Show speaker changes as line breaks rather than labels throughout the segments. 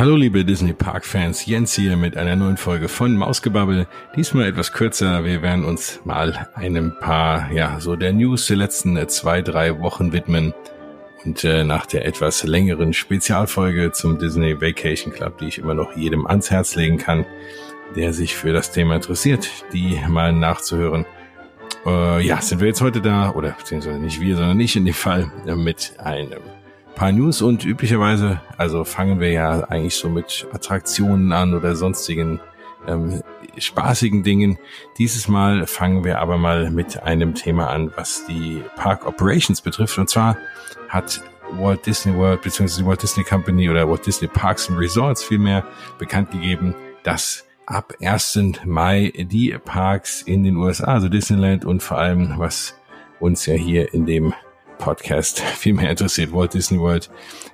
Hallo liebe Disney Park Fans, Jens hier mit einer neuen Folge von Mausgebabbel. Diesmal etwas kürzer. Wir werden uns mal einem paar, ja, so der News der letzten zwei, drei Wochen widmen. Und äh, nach der etwas längeren Spezialfolge zum Disney Vacation Club, die ich immer noch jedem ans Herz legen kann, der sich für das Thema interessiert, die mal nachzuhören. Äh, ja, sind wir jetzt heute da, oder beziehungsweise nicht wir, sondern ich in dem Fall, äh, mit einem paar News und üblicherweise, also fangen wir ja eigentlich so mit Attraktionen an oder sonstigen ähm, spaßigen Dingen. Dieses Mal fangen wir aber mal mit einem Thema an, was die Park Operations betrifft. Und zwar hat Walt Disney World bzw. Walt Disney Company oder Walt Disney Parks and Resorts vielmehr bekannt gegeben, dass ab 1. Mai die Parks in den USA, also Disneyland und vor allem, was uns ja hier in dem Podcast viel mehr interessiert, Walt Disney World,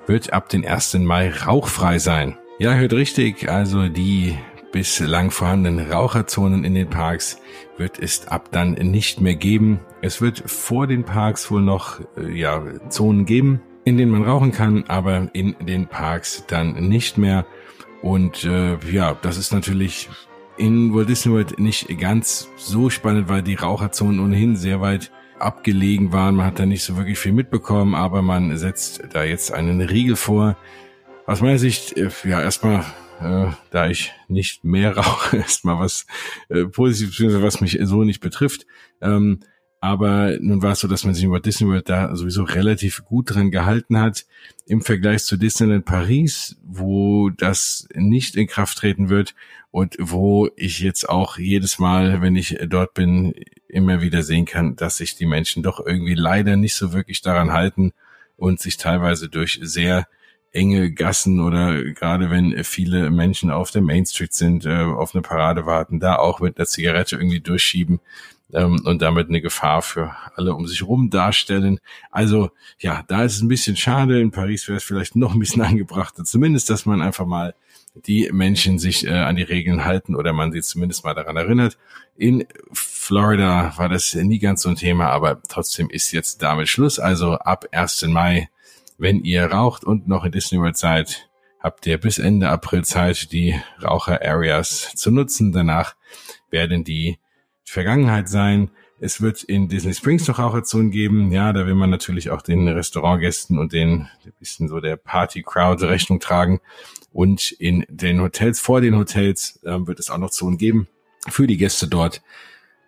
wird ab den 1. Mai rauchfrei sein. Ja, hört richtig, also die bislang vorhandenen Raucherzonen in den Parks wird es ab dann nicht mehr geben. Es wird vor den Parks wohl noch äh, ja, Zonen geben, in denen man rauchen kann, aber in den Parks dann nicht mehr. Und äh, ja, das ist natürlich in Walt Disney World nicht ganz so spannend, weil die Raucherzonen ohnehin sehr weit abgelegen waren. Man hat da nicht so wirklich viel mitbekommen, aber man setzt da jetzt einen Riegel vor. Aus meiner Sicht, äh, ja, erstmal, äh, da ich nicht mehr rauche, erstmal was äh, Positives, was mich so nicht betrifft. Ähm, aber nun war es so, dass man sich über Disney World da sowieso relativ gut dran gehalten hat. Im Vergleich zu Disneyland Paris, wo das nicht in Kraft treten wird und wo ich jetzt auch jedes Mal, wenn ich dort bin, immer wieder sehen kann, dass sich die Menschen doch irgendwie leider nicht so wirklich daran halten und sich teilweise durch sehr enge Gassen oder gerade wenn viele Menschen auf der Main Street sind, äh, auf eine Parade warten, da auch mit einer Zigarette irgendwie durchschieben ähm, und damit eine Gefahr für alle um sich rum darstellen. Also ja, da ist es ein bisschen schade. In Paris wäre es vielleicht noch ein bisschen angebrachter. Zumindest, dass man einfach mal die Menschen sich äh, an die Regeln halten oder man sie zumindest mal daran erinnert. In Florida war das nie ganz so ein Thema, aber trotzdem ist jetzt damit Schluss. Also ab 1. Mai, wenn ihr raucht und noch in Disney World seid, habt ihr bis Ende April Zeit, die Raucher-Areas zu nutzen. Danach werden die Vergangenheit sein. Es wird in Disney Springs noch Raucherzonen geben. Ja, da will man natürlich auch den Restaurantgästen und den ein bisschen so der Party-Crowd Rechnung tragen. Und in den Hotels, vor den Hotels, äh, wird es auch noch Zonen geben für die Gäste dort,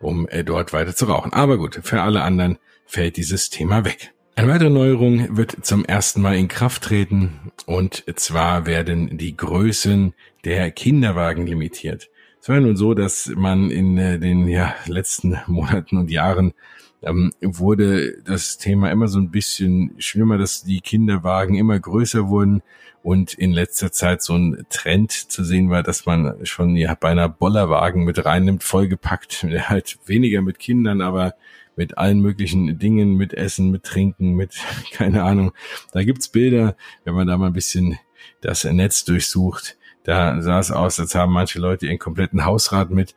um äh, dort weiter zu rauchen. Aber gut, für alle anderen fällt dieses Thema weg. Eine weitere Neuerung wird zum ersten Mal in Kraft treten und zwar werden die Größen der Kinderwagen limitiert. Es war nun so, dass man in äh, den ja, letzten Monaten und Jahren ähm, wurde das Thema immer so ein bisschen schlimmer, dass die Kinderwagen immer größer wurden und in letzter Zeit so ein Trend zu sehen war, dass man schon ja beinahe Bollerwagen mit reinnimmt, vollgepackt, halt weniger mit Kindern, aber mit allen möglichen Dingen, mit Essen, mit Trinken, mit keine Ahnung. Da gibt's Bilder, wenn man da mal ein bisschen das Netz durchsucht. Da sah es aus, als haben manche Leute ihren kompletten Hausrat mit.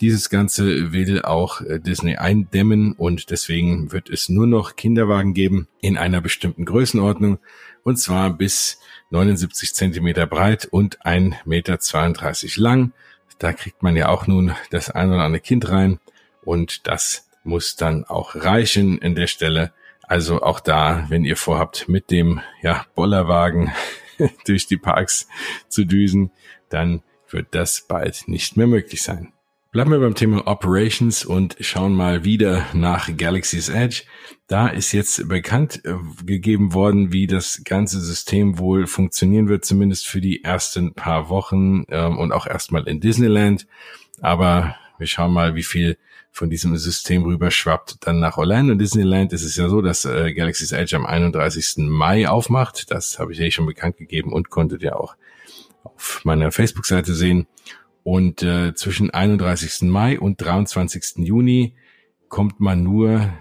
Dieses Ganze will auch äh, Disney eindämmen und deswegen wird es nur noch Kinderwagen geben in einer bestimmten Größenordnung und zwar bis 79 Zentimeter breit und 1,32 Meter lang. Da kriegt man ja auch nun das ein oder andere Kind rein und das muss dann auch reichen in der Stelle. Also auch da, wenn ihr vorhabt, mit dem ja, Bollerwagen durch die Parks zu düsen, dann wird das bald nicht mehr möglich sein. Bleiben wir beim Thema Operations und schauen mal wieder nach Galaxy's Edge. Da ist jetzt bekannt äh, gegeben worden, wie das ganze System wohl funktionieren wird, zumindest für die ersten paar Wochen ähm, und auch erstmal in Disneyland. Aber wir schauen mal, wie viel von diesem System rüber schwappt dann nach Orlando. Disneyland ist es ja so, dass äh, Galaxy's Edge am 31. Mai aufmacht. Das habe ich ja schon bekannt gegeben und konntet ihr auch auf meiner Facebook-Seite sehen. Und äh, zwischen 31. Mai und 23. Juni kommt man nur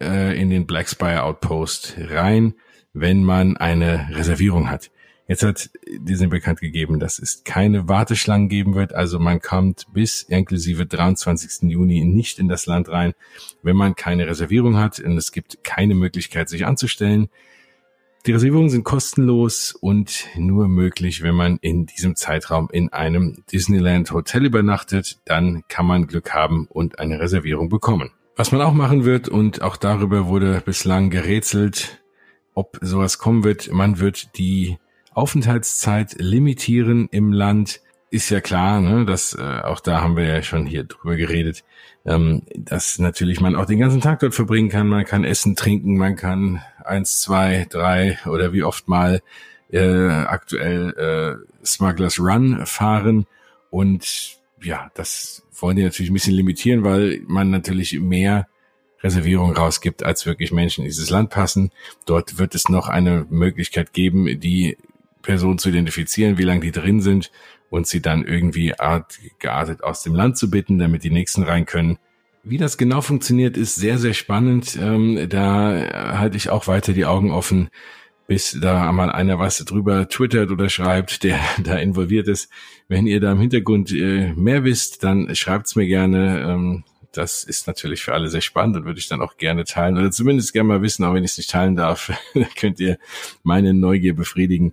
äh, in den Black Spire Outpost rein, wenn man eine Reservierung hat. Jetzt hat Disney bekannt gegeben, dass es keine Warteschlangen geben wird. Also man kommt bis inklusive 23. Juni nicht in das Land rein, wenn man keine Reservierung hat. Und es gibt keine Möglichkeit, sich anzustellen. Die Reservierungen sind kostenlos und nur möglich, wenn man in diesem Zeitraum in einem Disneyland Hotel übernachtet. Dann kann man Glück haben und eine Reservierung bekommen. Was man auch machen wird, und auch darüber wurde bislang gerätselt, ob sowas kommen wird, man wird die Aufenthaltszeit limitieren im Land. Ist ja klar, ne, dass äh, auch da haben wir ja schon hier drüber geredet, ähm, dass natürlich man auch den ganzen Tag dort verbringen kann. Man kann essen, trinken, man kann eins, zwei, drei oder wie oft mal äh, aktuell äh, Smugglers Run fahren. Und ja, das wollen die natürlich ein bisschen limitieren, weil man natürlich mehr Reservierungen rausgibt, als wirklich Menschen in dieses Land passen. Dort wird es noch eine Möglichkeit geben, die Personen zu identifizieren, wie lange die drin sind und sie dann irgendwie art, geartet aus dem Land zu bitten, damit die nächsten rein können. Wie das genau funktioniert, ist sehr, sehr spannend. Ähm, da halte ich auch weiter die Augen offen, bis da mal einer was drüber twittert oder schreibt, der da involviert ist. Wenn ihr da im Hintergrund äh, mehr wisst, dann schreibt's mir gerne. Ähm, das ist natürlich für alle sehr spannend und würde ich dann auch gerne teilen oder zumindest gerne mal wissen, auch wenn ich es nicht teilen darf, könnt ihr meine Neugier befriedigen,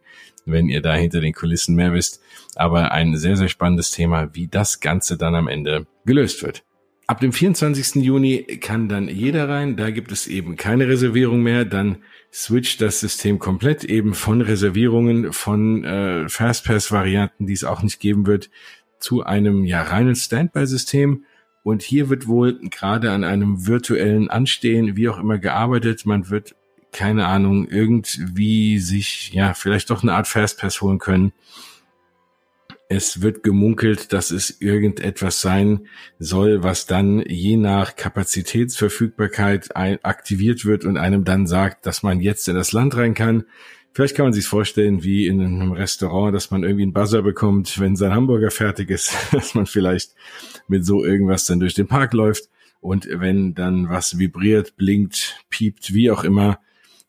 wenn ihr da hinter den Kulissen mehr wisst. Aber ein sehr, sehr spannendes Thema, wie das Ganze dann am Ende gelöst wird. Ab dem 24. Juni kann dann jeder rein. Da gibt es eben keine Reservierung mehr. Dann switcht das System komplett eben von Reservierungen, von äh, Fastpass-Varianten, die es auch nicht geben wird, zu einem ja reinen Standby-System. Und hier wird wohl gerade an einem virtuellen Anstehen, wie auch immer, gearbeitet. Man wird keine Ahnung, irgendwie sich, ja, vielleicht doch eine Art Fastpass holen können. Es wird gemunkelt, dass es irgendetwas sein soll, was dann je nach Kapazitätsverfügbarkeit aktiviert wird und einem dann sagt, dass man jetzt in das Land rein kann. Vielleicht kann man sich vorstellen, wie in einem Restaurant, dass man irgendwie einen Buzzer bekommt, wenn sein Hamburger fertig ist, dass man vielleicht mit so irgendwas dann durch den Park läuft. Und wenn dann was vibriert, blinkt, piept, wie auch immer,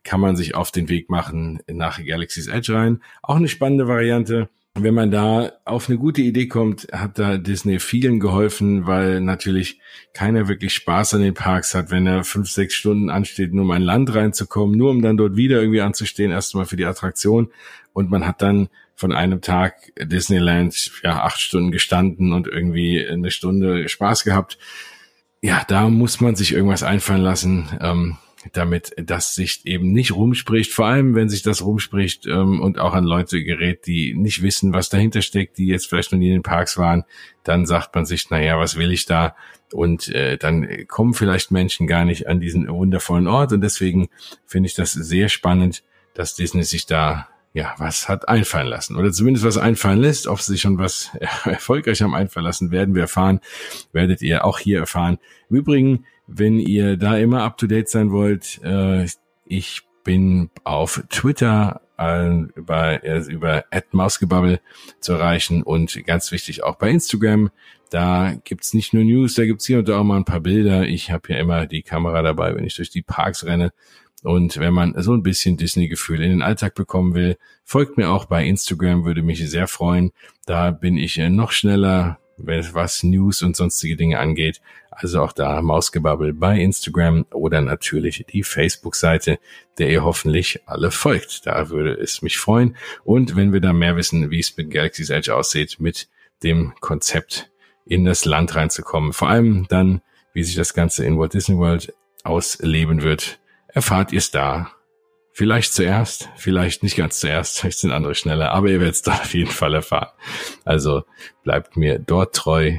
kann man sich auf den Weg machen nach Galaxy's Edge rein. Auch eine spannende Variante. Wenn man da auf eine gute Idee kommt, hat da Disney vielen geholfen, weil natürlich keiner wirklich Spaß an den Parks hat, wenn er fünf, sechs Stunden ansteht, nur um ein Land reinzukommen, nur um dann dort wieder irgendwie anzustehen, erstmal für die Attraktion. Und man hat dann von einem Tag Disneyland ja acht Stunden gestanden und irgendwie eine Stunde Spaß gehabt. Ja, da muss man sich irgendwas einfallen lassen. Ähm, damit das sich eben nicht rumspricht, vor allem wenn sich das rumspricht ähm, und auch an Leute gerät, die nicht wissen, was dahinter steckt, die jetzt vielleicht noch nie in den Parks waren, dann sagt man sich, naja, was will ich da? Und äh, dann kommen vielleicht Menschen gar nicht an diesen wundervollen Ort und deswegen finde ich das sehr spannend, dass Disney sich da ja, was hat einfallen lassen oder zumindest was einfallen lässt. Ob sie schon was erfolgreich haben einfallen lassen, werden wir erfahren, werdet ihr auch hier erfahren. Im Übrigen, wenn ihr da immer up to date sein wollt, äh, ich bin auf Twitter äh, über, äh, über @mausgebubble zu erreichen und ganz wichtig auch bei Instagram. Da gibt's nicht nur News, da gibt's hier und da auch mal ein paar Bilder. Ich habe ja immer die Kamera dabei, wenn ich durch die Parks renne. Und wenn man so ein bisschen Disney-Gefühl in den Alltag bekommen will, folgt mir auch bei Instagram, würde mich sehr freuen. Da bin ich noch schneller, was News und sonstige Dinge angeht. Also auch da Mausgebabbel bei Instagram oder natürlich die Facebook-Seite, der ihr hoffentlich alle folgt. Da würde es mich freuen. Und wenn wir da mehr wissen, wie es mit Galaxy's Edge aussieht, mit dem Konzept in das Land reinzukommen. Vor allem dann, wie sich das Ganze in Walt Disney World ausleben wird, erfahrt ihr es da. Vielleicht zuerst, vielleicht nicht ganz zuerst, vielleicht sind andere schneller, aber ihr werdet es da auf jeden Fall erfahren. Also bleibt mir dort treu,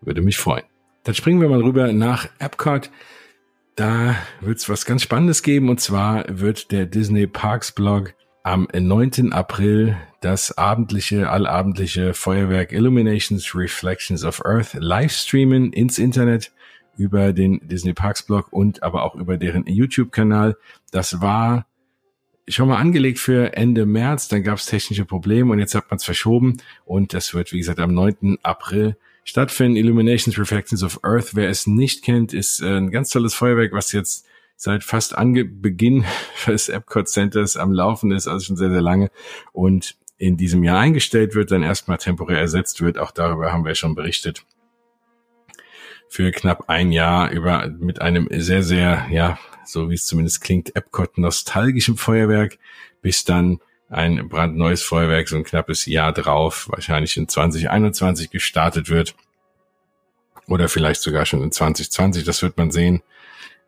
würde mich freuen. Dann springen wir mal rüber nach Epcot. Da wird es was ganz Spannendes geben und zwar wird der Disney Parks Blog am 9. April das abendliche, allabendliche Feuerwerk Illuminations Reflections of Earth live streamen ins Internet über den Disney Parks Blog und aber auch über deren YouTube-Kanal. Das war schon mal angelegt für Ende März, dann gab es technische Probleme und jetzt hat man es verschoben und das wird, wie gesagt, am 9. April stattfinden. Illuminations Reflections of Earth, wer es nicht kennt, ist äh, ein ganz tolles Feuerwerk, was jetzt seit fast Ange Beginn des Epcot Centers am Laufen ist, also schon sehr, sehr lange und in diesem Jahr eingestellt wird, dann erstmal temporär ersetzt wird. Auch darüber haben wir schon berichtet. Für knapp ein Jahr über mit einem sehr, sehr, ja, so wie es zumindest klingt, Epcot nostalgischem Feuerwerk, bis dann ein brandneues Feuerwerk so ein knappes Jahr drauf, wahrscheinlich in 2021 gestartet wird. Oder vielleicht sogar schon in 2020, das wird man sehen.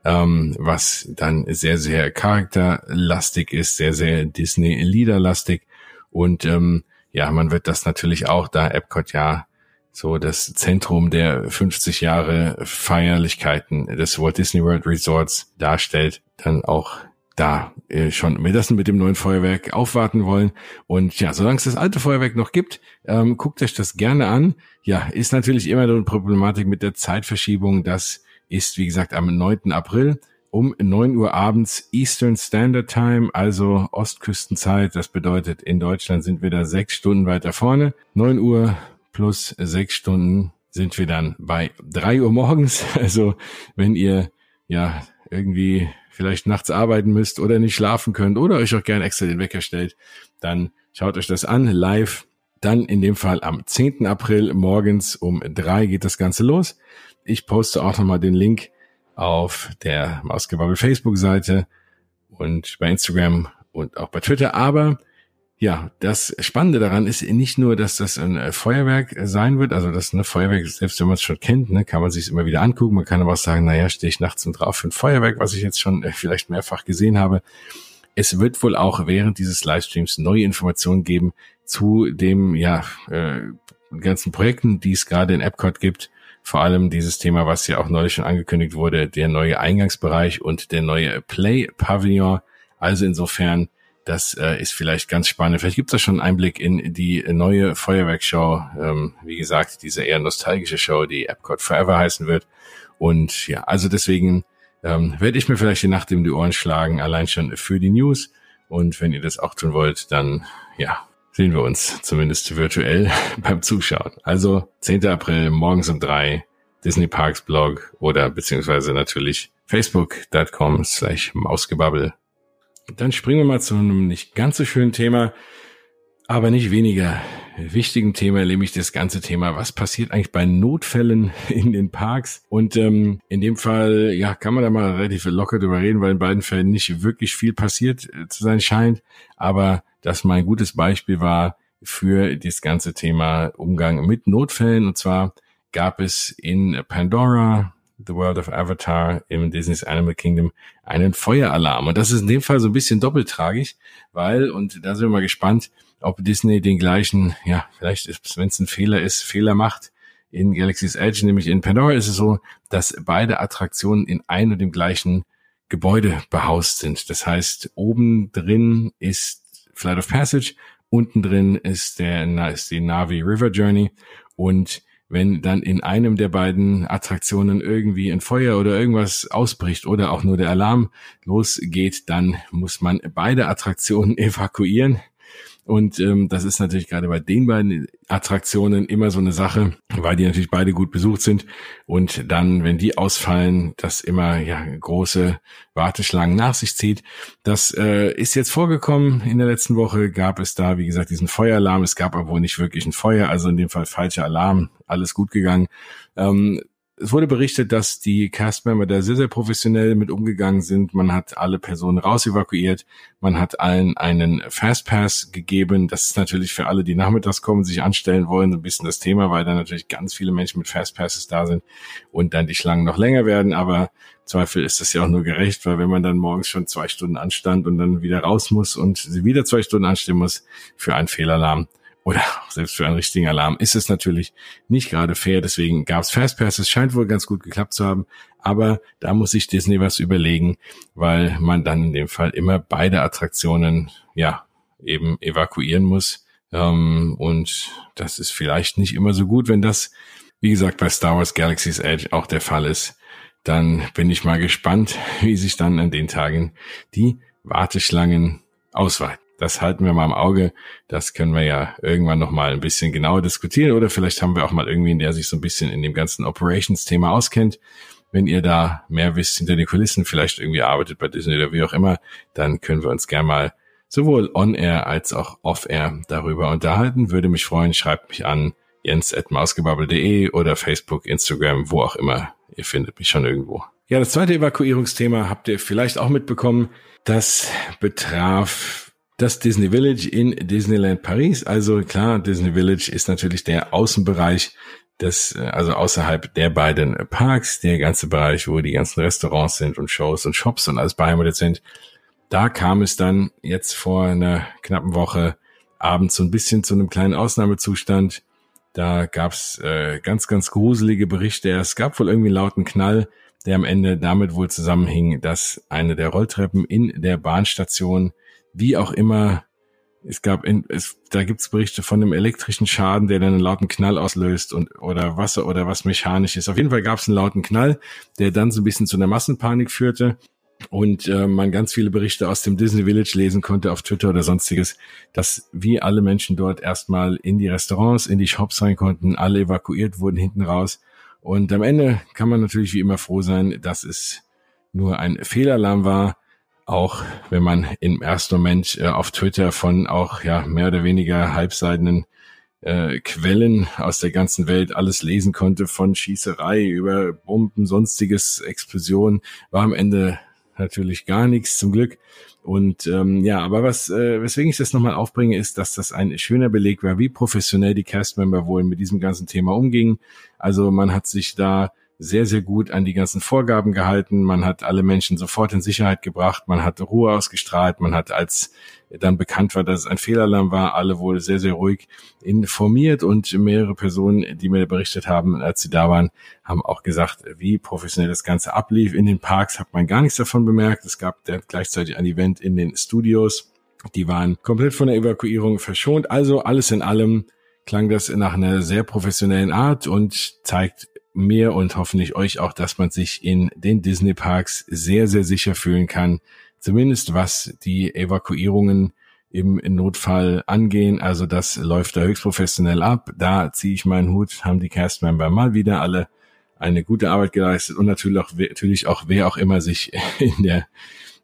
Ähm, was dann sehr, sehr charakterlastig ist, sehr, sehr Disney-Liederlastig. Und ähm, ja, man wird das natürlich auch, da Epcot ja so das Zentrum der 50 Jahre Feierlichkeiten des Walt Disney World Resorts darstellt, dann auch da äh, schon mit das mit dem neuen Feuerwerk aufwarten wollen. Und ja, solange es das alte Feuerwerk noch gibt, ähm, guckt euch das gerne an. Ja, ist natürlich immer eine Problematik mit der Zeitverschiebung. Das ist, wie gesagt, am 9. April um 9 Uhr abends Eastern Standard Time, also Ostküstenzeit. Das bedeutet, in Deutschland sind wir da sechs Stunden weiter vorne. 9 Uhr plus sechs Stunden sind wir dann bei drei Uhr morgens. Also wenn ihr ja irgendwie vielleicht nachts arbeiten müsst oder nicht schlafen könnt oder euch auch gerne extra den Wecker stellt, dann schaut euch das an live. Dann in dem Fall am 10. April morgens um drei geht das Ganze los. Ich poste auch nochmal den Link auf der Mausgebabbel Facebook-Seite und bei Instagram und auch bei Twitter. Aber ja, das Spannende daran ist nicht nur, dass das ein äh, Feuerwerk sein wird, also das ne, Feuerwerk, selbst wenn man es schon kennt, ne, kann man sich immer wieder angucken. Man kann aber auch sagen, naja, stehe ich nachts und drauf für ein Feuerwerk, was ich jetzt schon äh, vielleicht mehrfach gesehen habe. Es wird wohl auch während dieses Livestreams neue Informationen geben zu dem, ja, äh, ganzen Projekten, die es gerade in Epcot gibt. Vor allem dieses Thema, was ja auch neulich schon angekündigt wurde, der neue Eingangsbereich und der neue Play Pavillon. Also insofern das äh, ist vielleicht ganz spannend. Vielleicht gibt es da schon einen Einblick in die neue Feuerwerkshow. Ähm, wie gesagt, diese eher nostalgische Show, die Epcot Forever heißen wird. Und ja, also deswegen ähm, werde ich mir vielleicht die Nacht in die Ohren schlagen, allein schon für die News. Und wenn ihr das auch tun wollt, dann ja, sehen wir uns zumindest virtuell beim Zuschauen. Also 10. April morgens um drei Disney Parks Blog oder beziehungsweise natürlich facebook.com slash Mausgebabbel dann springen wir mal zu einem nicht ganz so schönen Thema, aber nicht weniger wichtigen Thema, nämlich das ganze Thema, was passiert eigentlich bei Notfällen in den Parks? Und ähm, in dem Fall, ja, kann man da mal relativ locker drüber reden, weil in beiden Fällen nicht wirklich viel passiert äh, zu sein scheint. Aber das mal ein gutes Beispiel war für das ganze Thema Umgang mit Notfällen. Und zwar gab es in Pandora The World of Avatar im Disney's Animal Kingdom einen Feueralarm. Und das ist in dem Fall so ein bisschen doppelt tragisch, weil, und da sind wir mal gespannt, ob Disney den gleichen, ja, vielleicht wenn es ein Fehler ist, Fehler macht in Galaxy's Edge, nämlich in Pandora ist es so, dass beide Attraktionen in ein und dem gleichen Gebäude behaust sind. Das heißt, oben drin ist Flight of Passage, unten drin ist der ist die Navi River Journey und wenn dann in einem der beiden Attraktionen irgendwie ein Feuer oder irgendwas ausbricht oder auch nur der Alarm losgeht, dann muss man beide Attraktionen evakuieren. Und ähm, das ist natürlich gerade bei den beiden Attraktionen immer so eine Sache, weil die natürlich beide gut besucht sind. Und dann, wenn die ausfallen, das immer ja große Warteschlangen nach sich zieht. Das äh, ist jetzt vorgekommen. In der letzten Woche gab es da, wie gesagt, diesen Feueralarm. Es gab aber wohl nicht wirklich ein Feuer, also in dem Fall falscher Alarm. Alles gut gegangen. Ähm, es wurde berichtet, dass die Castmember da sehr, sehr professionell mit umgegangen sind. Man hat alle Personen raus evakuiert. Man hat allen einen Fastpass gegeben. Das ist natürlich für alle, die nachmittags kommen, sich anstellen wollen, ein bisschen das Thema, weil da natürlich ganz viele Menschen mit Fastpasses da sind und dann die Schlangen noch länger werden. Aber Zweifel ist das ja auch nur gerecht, weil wenn man dann morgens schon zwei Stunden anstand und dann wieder raus muss und sie wieder zwei Stunden anstehen muss für einen Fehlalarm, oder selbst für einen richtigen Alarm ist es natürlich nicht gerade fair. Deswegen gab es Fastpass. Es scheint wohl ganz gut geklappt zu haben. Aber da muss sich Disney was überlegen, weil man dann in dem Fall immer beide Attraktionen, ja, eben evakuieren muss. Ähm, und das ist vielleicht nicht immer so gut, wenn das, wie gesagt, bei Star Wars Galaxy's Edge auch der Fall ist. Dann bin ich mal gespannt, wie sich dann an den Tagen die Warteschlangen ausweiten. Das halten wir mal im Auge. Das können wir ja irgendwann noch mal ein bisschen genauer diskutieren oder vielleicht haben wir auch mal irgendwen, der sich so ein bisschen in dem ganzen Operations-Thema auskennt. Wenn ihr da mehr wisst hinter den Kulissen, vielleicht irgendwie arbeitet bei Disney oder wie auch immer, dann können wir uns gerne mal sowohl on-air als auch off-air darüber unterhalten. Würde mich freuen. Schreibt mich an jens at mausgebabbel.de oder Facebook, Instagram, wo auch immer. Ihr findet mich schon irgendwo. Ja, das zweite Evakuierungsthema habt ihr vielleicht auch mitbekommen. Das betraf das Disney Village in Disneyland Paris. Also klar, Disney Village ist natürlich der Außenbereich des, also außerhalb der beiden Parks, der ganze Bereich, wo die ganzen Restaurants sind und Shows und Shops und alles beheimatet sind. Da kam es dann jetzt vor einer knappen Woche abends so ein bisschen zu einem kleinen Ausnahmezustand. Da gab's äh, ganz, ganz gruselige Berichte. Es gab wohl irgendwie einen lauten Knall, der am Ende damit wohl zusammenhing, dass eine der Rolltreppen in der Bahnstation, wie auch immer, es gab, in, es, da gibt's Berichte von einem elektrischen Schaden, der dann einen lauten Knall auslöst und oder Wasser oder was mechanisch ist. Auf jeden Fall gab's einen lauten Knall, der dann so ein bisschen zu einer Massenpanik führte und äh, man ganz viele Berichte aus dem Disney Village lesen konnte auf Twitter oder sonstiges, dass wie alle Menschen dort erstmal in die Restaurants, in die Shops rein konnten, alle evakuiert wurden hinten raus. Und am Ende kann man natürlich wie immer froh sein, dass es nur ein Fehlalarm war, auch wenn man im ersten Moment äh, auf Twitter von auch ja mehr oder weniger halbseidenen äh, Quellen aus der ganzen Welt alles lesen konnte, von Schießerei über Bomben, sonstiges Explosion, war am Ende natürlich gar nichts zum Glück. Und ähm, ja, aber was, äh, weswegen ich das nochmal aufbringe, ist, dass das ein schöner Beleg war, wie professionell die Castmember wohl mit diesem ganzen Thema umgingen. Also man hat sich da sehr, sehr gut an die ganzen Vorgaben gehalten. Man hat alle Menschen sofort in Sicherheit gebracht. Man hat Ruhe ausgestrahlt. Man hat, als dann bekannt war, dass es ein Fehlalarm war, alle wohl sehr, sehr ruhig informiert und mehrere Personen, die mir berichtet haben, als sie da waren, haben auch gesagt, wie professionell das Ganze ablief. In den Parks hat man gar nichts davon bemerkt. Es gab gleichzeitig ein Event in den Studios. Die waren komplett von der Evakuierung verschont. Also alles in allem klang das nach einer sehr professionellen Art und zeigt mir und hoffentlich euch auch, dass man sich in den Disney Parks sehr, sehr sicher fühlen kann. Zumindest was die Evakuierungen im Notfall angehen. Also das läuft da höchst professionell ab. Da ziehe ich meinen Hut, haben die Castmember mal wieder alle eine gute Arbeit geleistet und natürlich auch, natürlich auch wer auch immer sich in der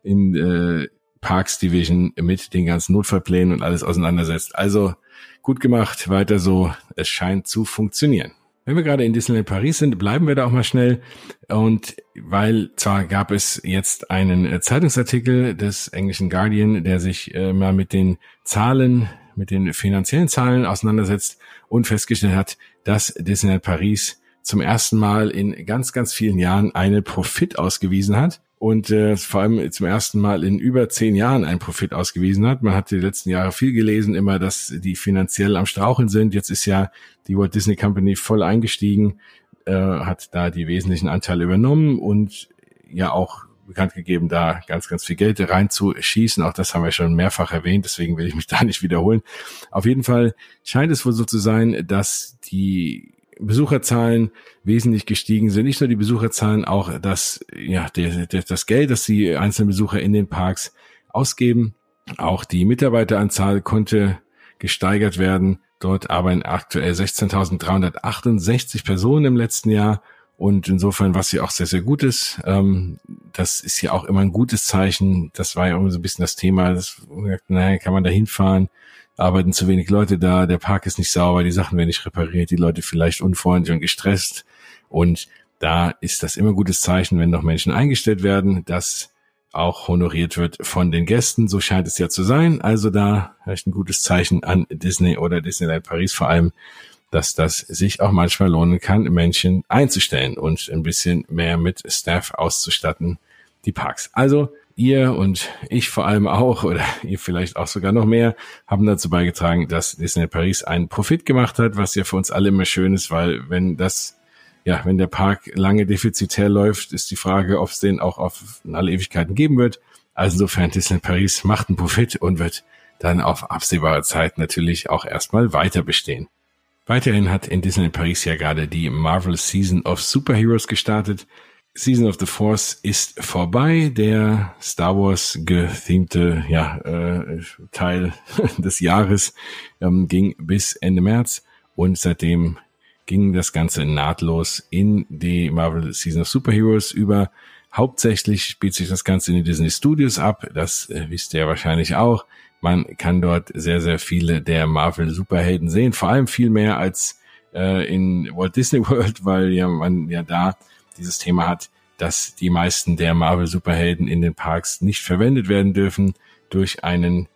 in äh, Parks Division mit den ganzen Notfallplänen und alles auseinandersetzt. Also gut gemacht, weiter so. Es scheint zu funktionieren. Wenn wir gerade in Disneyland Paris sind, bleiben wir da auch mal schnell. Und weil zwar gab es jetzt einen äh, Zeitungsartikel des englischen Guardian, der sich äh, mal mit den Zahlen, mit den finanziellen Zahlen auseinandersetzt und festgestellt hat, dass Disneyland Paris zum ersten Mal in ganz, ganz vielen Jahren einen Profit ausgewiesen hat und äh, vor allem zum ersten Mal in über zehn Jahren einen Profit ausgewiesen hat. Man hat die letzten Jahre viel gelesen, immer, dass die finanziell am Straucheln sind. Jetzt ist ja die Walt Disney Company voll eingestiegen, äh, hat da die wesentlichen Anteile übernommen und ja auch bekannt gegeben, da ganz, ganz viel Geld reinzuschießen. Auch das haben wir schon mehrfach erwähnt, deswegen will ich mich da nicht wiederholen. Auf jeden Fall scheint es wohl so zu sein, dass die Besucherzahlen wesentlich gestiegen sind. Nicht nur die Besucherzahlen, auch das, ja, der, der, das Geld, das die einzelnen Besucher in den Parks ausgeben. Auch die Mitarbeiteranzahl konnte gesteigert werden. Dort arbeiten aktuell 16.368 Personen im letzten Jahr. Und insofern, was ja auch sehr, sehr gut ist, ähm, das ist ja auch immer ein gutes Zeichen. Das war ja immer so ein bisschen das Thema. Das, naja, kann man da hinfahren? Arbeiten zu wenig Leute da, der Park ist nicht sauber, die Sachen werden nicht repariert, die Leute vielleicht unfreundlich und gestresst. Und da ist das immer gutes Zeichen, wenn noch Menschen eingestellt werden, dass auch honoriert wird von den Gästen. So scheint es ja zu sein. Also da vielleicht ein gutes Zeichen an Disney oder Disneyland Paris vor allem, dass das sich auch manchmal lohnen kann, Menschen einzustellen und ein bisschen mehr mit Staff auszustatten, die Parks. Also ihr und ich vor allem auch, oder ihr vielleicht auch sogar noch mehr, haben dazu beigetragen, dass Disney Paris einen Profit gemacht hat, was ja für uns alle immer schön ist, weil wenn das, ja, wenn der Park lange defizitär läuft, ist die Frage, ob es den auch auf alle Ewigkeiten geben wird. Also insofern Disney Paris macht einen Profit und wird dann auf absehbare Zeit natürlich auch erstmal weiter bestehen. Weiterhin hat in Disney Paris ja gerade die Marvel Season of Superheroes gestartet. Season of the Force ist vorbei. Der Star Wars gethemte ja, äh, Teil des Jahres ähm, ging bis Ende März und seitdem ging das Ganze nahtlos in die Marvel Season of Superheroes über. Hauptsächlich spielt sich das Ganze in den Disney Studios ab. Das äh, wisst ihr wahrscheinlich auch. Man kann dort sehr, sehr viele der Marvel Superhelden sehen. Vor allem viel mehr als äh, in Walt Disney World, weil ja man ja da dieses Thema hat, dass die meisten der Marvel Superhelden in den Parks nicht verwendet werden dürfen durch einen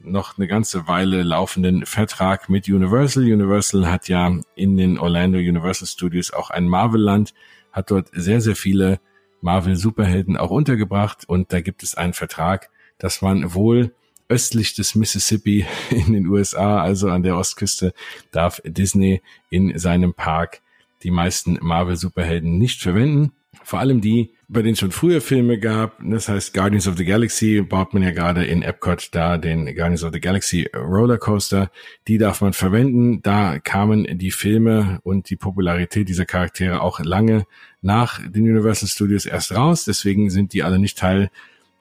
noch eine ganze Weile laufenden Vertrag mit Universal. Universal hat ja in den Orlando Universal Studios auch ein Marvel-Land, hat dort sehr, sehr viele Marvel-Superhelden auch untergebracht und da gibt es einen Vertrag, dass man wohl östlich des Mississippi in den USA, also an der Ostküste, darf Disney in seinem Park die meisten Marvel-Superhelden nicht verwenden. Vor allem die, bei denen es schon früher Filme gab. Das heißt, Guardians of the Galaxy baut man ja gerade in Epcot da den Guardians of the Galaxy Rollercoaster. Die darf man verwenden. Da kamen die Filme und die Popularität dieser Charaktere auch lange nach den Universal Studios erst raus. Deswegen sind die alle nicht Teil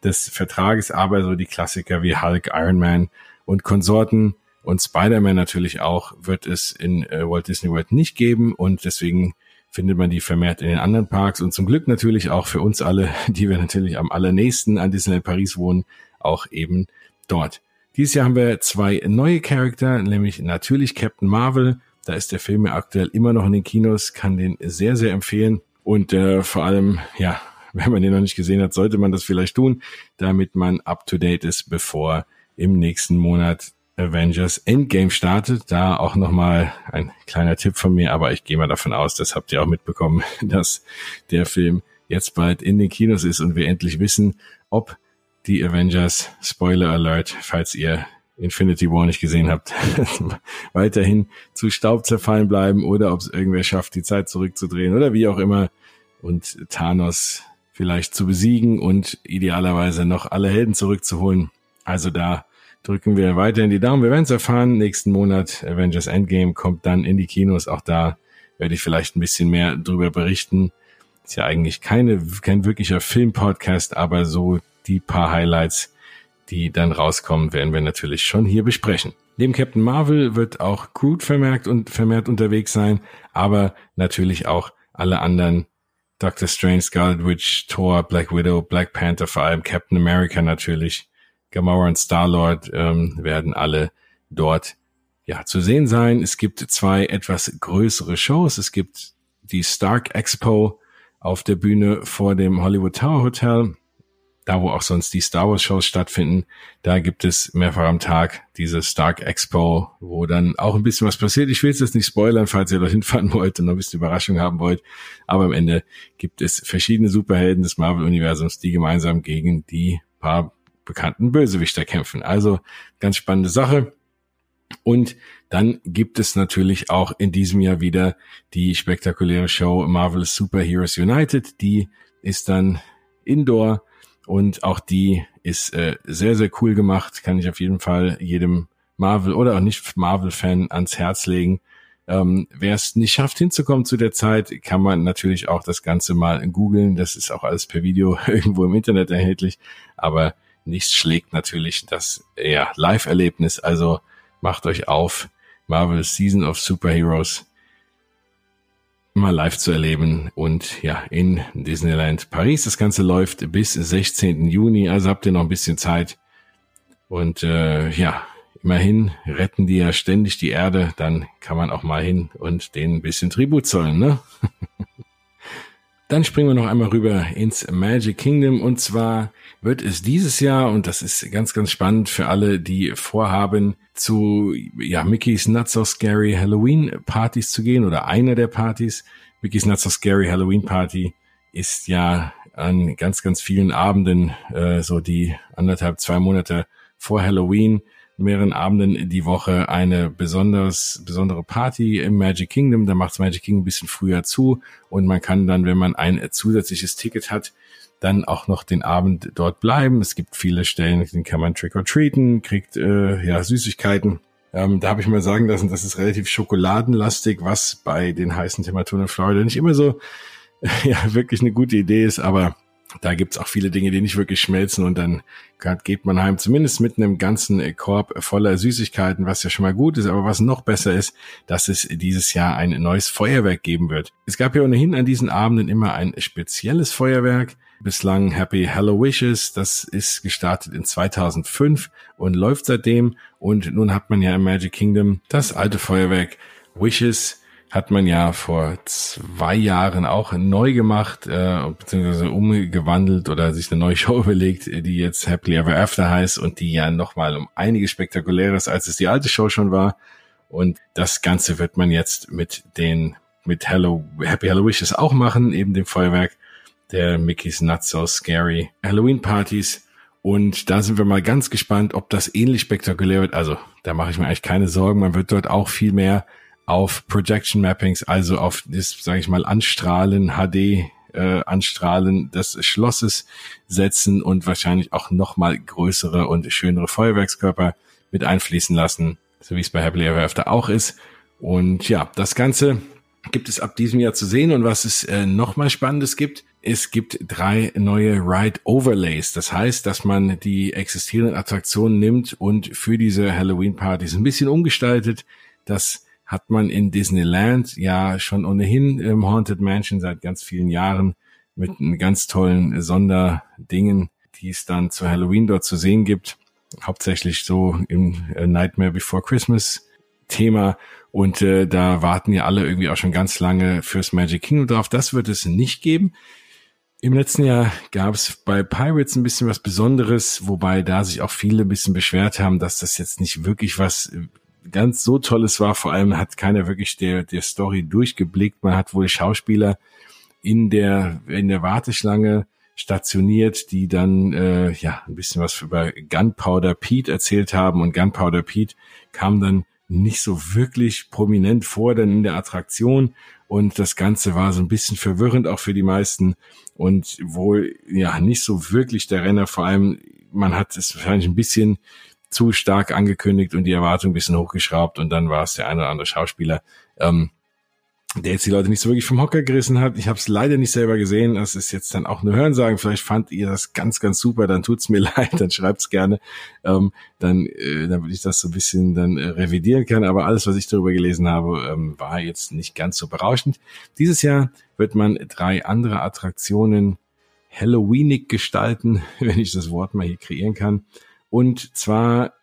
des Vertrages, aber so die Klassiker wie Hulk, Iron Man und Konsorten und Spider-Man natürlich auch wird es in äh, Walt Disney World nicht geben und deswegen findet man die vermehrt in den anderen Parks und zum Glück natürlich auch für uns alle, die wir natürlich am allernächsten an Disneyland Paris wohnen, auch eben dort. Dieses Jahr haben wir zwei neue Charakter, nämlich natürlich Captain Marvel. Da ist der Film ja aktuell immer noch in den Kinos, kann den sehr, sehr empfehlen. Und äh, vor allem, ja, wenn man den noch nicht gesehen hat, sollte man das vielleicht tun, damit man up to date ist, bevor im nächsten Monat Avengers Endgame startet. Da auch nochmal ein kleiner Tipp von mir, aber ich gehe mal davon aus, das habt ihr auch mitbekommen, dass der Film jetzt bald in den Kinos ist und wir endlich wissen, ob die Avengers, Spoiler Alert, falls ihr Infinity War nicht gesehen habt, weiterhin zu Staub zerfallen bleiben oder ob es irgendwer schafft, die Zeit zurückzudrehen oder wie auch immer und Thanos vielleicht zu besiegen und idealerweise noch alle Helden zurückzuholen. Also da drücken wir weiterhin die Daumen. Wir werden es erfahren. Nächsten Monat Avengers Endgame kommt dann in die Kinos. Auch da werde ich vielleicht ein bisschen mehr drüber berichten. Ist ja eigentlich keine, kein wirklicher Film-Podcast, aber so die paar Highlights, die dann rauskommen, werden wir natürlich schon hier besprechen. Neben Captain Marvel wird auch Groot vermerkt und vermehrt unterwegs sein, aber natürlich auch alle anderen Doctor Strange, Scarlet Witch, Thor, Black Widow, Black Panther, vor allem Captain America natürlich, Gamora und Star-Lord ähm, werden alle dort ja zu sehen sein. Es gibt zwei etwas größere Shows. Es gibt die Stark Expo auf der Bühne vor dem Hollywood Tower Hotel da wo auch sonst die Star Wars Shows stattfinden, da gibt es mehrfach am Tag diese Stark Expo, wo dann auch ein bisschen was passiert. Ich will es jetzt nicht spoilern, falls ihr dorthin fahren wollt und noch ein bisschen Überraschung haben wollt. Aber am Ende gibt es verschiedene Superhelden des Marvel-Universums, die gemeinsam gegen die paar bekannten Bösewichter kämpfen. Also ganz spannende Sache. Und dann gibt es natürlich auch in diesem Jahr wieder die spektakuläre Show Marvelous Superheroes United. Die ist dann indoor und auch die ist äh, sehr, sehr cool gemacht. Kann ich auf jeden Fall jedem Marvel oder auch nicht Marvel-Fan ans Herz legen. Ähm, Wer es nicht schafft hinzukommen zu der Zeit, kann man natürlich auch das Ganze mal googeln. Das ist auch alles per Video irgendwo im Internet erhältlich. Aber nichts schlägt natürlich das ja, Live-Erlebnis. Also macht euch auf. Marvel Season of Superheroes mal live zu erleben und ja, in Disneyland Paris. Das Ganze läuft bis 16. Juni, also habt ihr noch ein bisschen Zeit. Und äh, ja, immerhin retten die ja ständig die Erde, dann kann man auch mal hin und denen ein bisschen Tribut zollen, ne? Dann springen wir noch einmal rüber ins Magic Kingdom und zwar wird es dieses Jahr, und das ist ganz, ganz spannend für alle, die vorhaben, zu ja, Mickey's Not So Scary Halloween Partys zu gehen oder einer der Partys. Mickey's Not So Scary Halloween Party ist ja an ganz, ganz vielen Abenden, äh, so die anderthalb, zwei Monate vor Halloween, mehreren Abenden die Woche eine besonders, besondere Party im Magic Kingdom. Da macht's Magic Kingdom ein bisschen früher zu und man kann dann, wenn man ein zusätzliches Ticket hat, dann auch noch den Abend dort bleiben. Es gibt viele Stellen, den kann man trick or treaten, kriegt äh, ja Süßigkeiten. Ähm, da habe ich mal sagen lassen, das ist relativ schokoladenlastig, was bei den heißen Temperaturen in Florida nicht immer so ja wirklich eine gute Idee ist, aber da gibt's auch viele Dinge, die nicht wirklich schmelzen und dann geht man heim, zumindest mit einem ganzen Korb voller Süßigkeiten, was ja schon mal gut ist, aber was noch besser ist, dass es dieses Jahr ein neues Feuerwerk geben wird. Es gab ja ohnehin an diesen Abenden immer ein spezielles Feuerwerk, bislang Happy Hello Wishes, das ist gestartet in 2005 und läuft seitdem und nun hat man ja im Magic Kingdom das alte Feuerwerk Wishes hat man ja vor zwei Jahren auch neu gemacht, äh, beziehungsweise umgewandelt oder sich eine neue Show überlegt, die jetzt Happily Ever After heißt und die ja nochmal um einiges spektakuläres, als es die alte Show schon war. Und das Ganze wird man jetzt mit den, mit Hello, Happy Hello Wishes auch machen, eben dem Feuerwerk der Mickey's Not So Scary Halloween Partys. Und da sind wir mal ganz gespannt, ob das ähnlich spektakulär wird. Also da mache ich mir eigentlich keine Sorgen. Man wird dort auch viel mehr auf Projection Mappings, also auf das, sage ich mal, Anstrahlen, HD äh, Anstrahlen des Schlosses setzen und wahrscheinlich auch noch mal größere und schönere Feuerwerkskörper mit einfließen lassen, so wie es bei Happily Ever After auch ist. Und ja, das Ganze gibt es ab diesem Jahr zu sehen. Und was es äh, noch mal Spannendes gibt, es gibt drei neue Ride Overlays. Das heißt, dass man die existierenden Attraktionen nimmt und für diese Halloween Partys ein bisschen umgestaltet. Das hat man in Disneyland ja schon ohnehin im Haunted Mansion seit ganz vielen Jahren mit ganz tollen Sonderdingen, die es dann zu Halloween dort zu sehen gibt. Hauptsächlich so im äh, Nightmare Before Christmas Thema. Und äh, da warten ja alle irgendwie auch schon ganz lange fürs Magic Kingdom drauf. Das wird es nicht geben. Im letzten Jahr gab es bei Pirates ein bisschen was Besonderes, wobei da sich auch viele ein bisschen beschwert haben, dass das jetzt nicht wirklich was ganz so tolles war. Vor allem hat keiner wirklich der, der Story durchgeblickt. Man hat wohl Schauspieler in der, in der Warteschlange stationiert, die dann äh, ja ein bisschen was über Gunpowder Pete erzählt haben und Gunpowder Pete kam dann nicht so wirklich prominent vor dann in der Attraktion und das Ganze war so ein bisschen verwirrend auch für die meisten und wohl ja nicht so wirklich der Renner, vor allem man hat es wahrscheinlich ein bisschen zu stark angekündigt und die Erwartung ein bisschen hochgeschraubt und dann war es der eine oder andere Schauspieler, ähm, der jetzt die Leute nicht so wirklich vom Hocker gerissen hat. Ich habe es leider nicht selber gesehen. Das ist jetzt dann auch nur Hörensagen. Vielleicht fandt ihr das ganz, ganz super. Dann tut's mir leid. Dann schreibt's gerne. Ähm, dann, äh, damit ich das so ein bisschen dann äh, revidieren kann. Aber alles, was ich darüber gelesen habe, ähm, war jetzt nicht ganz so berauschend. Dieses Jahr wird man drei andere Attraktionen Halloweenig gestalten, wenn ich das Wort mal hier kreieren kann. Und zwar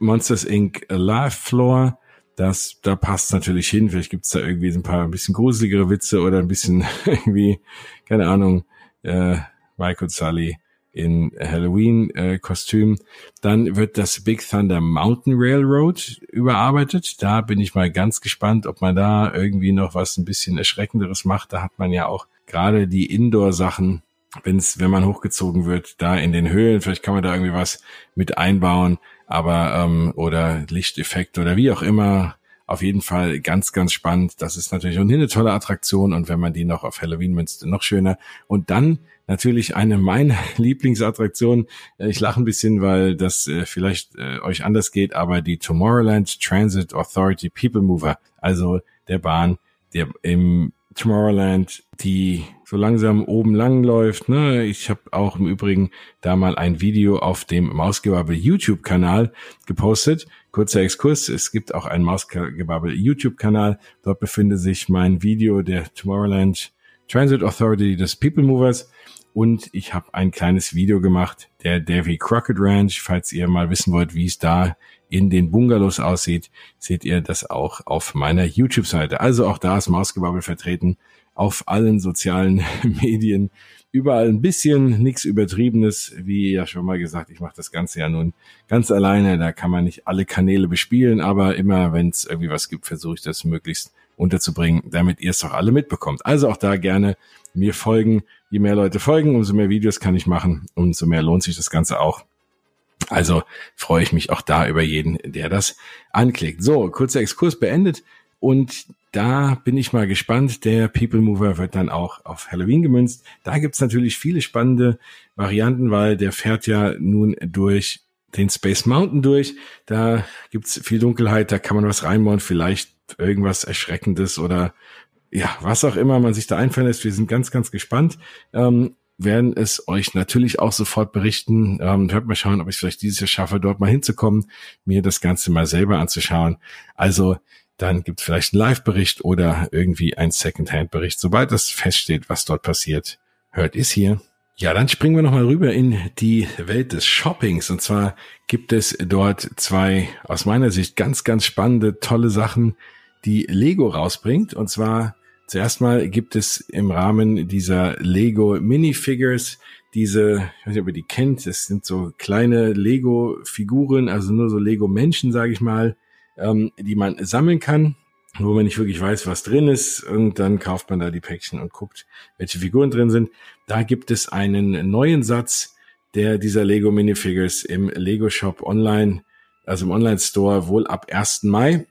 Monsters Inc. Live Floor. Das, da passt natürlich hin. Vielleicht gibt's da irgendwie ein paar ein bisschen gruseligere Witze oder ein bisschen irgendwie, keine Ahnung, äh, Mike und Sully in Halloween-Kostüm. Äh, Dann wird das Big Thunder Mountain Railroad überarbeitet. Da bin ich mal ganz gespannt, ob man da irgendwie noch was ein bisschen Erschreckenderes macht. Da hat man ja auch gerade die Indoor-Sachen wenn's, wenn man hochgezogen wird, da in den Höhlen, vielleicht kann man da irgendwie was mit einbauen, aber ähm, oder Lichteffekt oder wie auch immer. Auf jeden Fall ganz, ganz spannend. Das ist natürlich ohnehin eine tolle Attraktion und wenn man die noch auf Halloween münzt, noch schöner. Und dann natürlich eine meiner Lieblingsattraktionen. Äh, ich lache ein bisschen, weil das äh, vielleicht äh, euch anders geht, aber die Tomorrowland Transit Authority People Mover, also der Bahn, der im Tomorrowland, die so langsam oben lang läuft. Ne? Ich habe auch im Übrigen da mal ein Video auf dem Mausgebabbel YouTube-Kanal gepostet. Kurzer Exkurs, es gibt auch einen Mausgebabbel YouTube-Kanal. Dort befindet sich mein Video der Tomorrowland Transit Authority des People Movers. Und ich habe ein kleines Video gemacht, der Davy Crockett Ranch. Falls ihr mal wissen wollt, wie es da in den Bungalows aussieht, seht ihr das auch auf meiner YouTube-Seite. Also auch da ist Mausgebabbel vertreten auf allen sozialen Medien. Überall ein bisschen nichts Übertriebenes, wie ja schon mal gesagt, ich mache das Ganze ja nun ganz alleine, da kann man nicht alle Kanäle bespielen, aber immer, wenn es irgendwie was gibt, versuche ich das möglichst unterzubringen, damit ihr es doch alle mitbekommt. Also auch da gerne mir folgen. Je mehr Leute folgen, umso mehr Videos kann ich machen, umso mehr lohnt sich das Ganze auch. Also freue ich mich auch da über jeden, der das anklickt. So, kurzer Exkurs beendet. Und da bin ich mal gespannt. Der People Mover wird dann auch auf Halloween gemünzt. Da gibt's natürlich viele spannende Varianten, weil der fährt ja nun durch den Space Mountain durch. Da gibt's viel Dunkelheit, da kann man was reinbauen, vielleicht irgendwas Erschreckendes oder ja, was auch immer man sich da einfallen lässt. Wir sind ganz, ganz gespannt. Ähm, werden es euch natürlich auch sofort berichten. Ähm, hört mal schauen, ob ich vielleicht dieses Jahr schaffe, dort mal hinzukommen, mir das Ganze mal selber anzuschauen. Also dann gibt es vielleicht einen Live-Bericht oder irgendwie ein Second-Hand-Bericht. Sobald das feststeht, was dort passiert, hört es hier. Ja, dann springen wir nochmal rüber in die Welt des Shoppings. Und zwar gibt es dort zwei, aus meiner Sicht, ganz, ganz spannende, tolle Sachen, die Lego rausbringt. Und zwar zuerst mal gibt es im Rahmen dieser Lego Minifigures diese, ich weiß nicht, ob ihr die kennt, das sind so kleine Lego-Figuren, also nur so Lego-Menschen, sage ich mal, ähm, die man sammeln kann, wo man nicht wirklich weiß, was drin ist. Und dann kauft man da die Päckchen und guckt, welche Figuren drin sind. Da gibt es einen neuen Satz der dieser Lego Minifigures im Lego Shop online, also im Online Store wohl ab 1. Mai.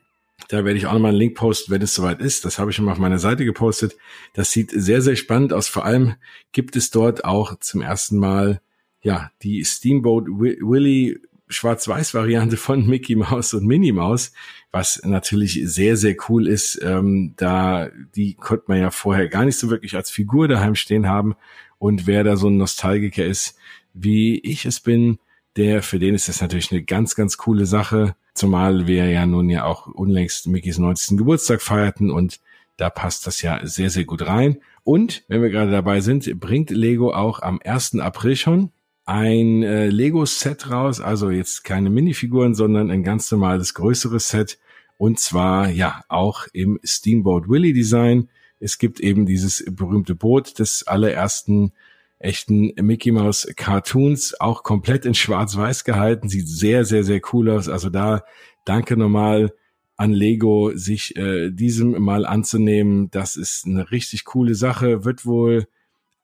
Da werde ich auch nochmal einen Link posten, wenn es soweit ist. Das habe ich schon mal auf meiner Seite gepostet. Das sieht sehr, sehr spannend aus. Vor allem gibt es dort auch zum ersten Mal, ja, die Steamboat Willy Schwarz-Weiß-Variante von Mickey Mouse und Minnie Mouse, was natürlich sehr, sehr cool ist. Ähm, da, die konnte man ja vorher gar nicht so wirklich als Figur daheim stehen haben. Und wer da so ein Nostalgiker ist, wie ich es bin, der, für den ist das natürlich eine ganz, ganz coole Sache. Zumal wir ja nun ja auch unlängst Mickeys 90. Geburtstag feierten und da passt das ja sehr, sehr gut rein. Und wenn wir gerade dabei sind, bringt Lego auch am 1. April schon ein äh, Lego-Set raus. Also jetzt keine Minifiguren, sondern ein ganz normales größeres Set. Und zwar ja auch im Steamboat Willy Design. Es gibt eben dieses berühmte Boot des allerersten echten Mickey Mouse Cartoons, auch komplett in schwarz-weiß gehalten, sieht sehr, sehr, sehr cool aus. Also da danke nochmal an Lego, sich äh, diesem mal anzunehmen. Das ist eine richtig coole Sache, wird wohl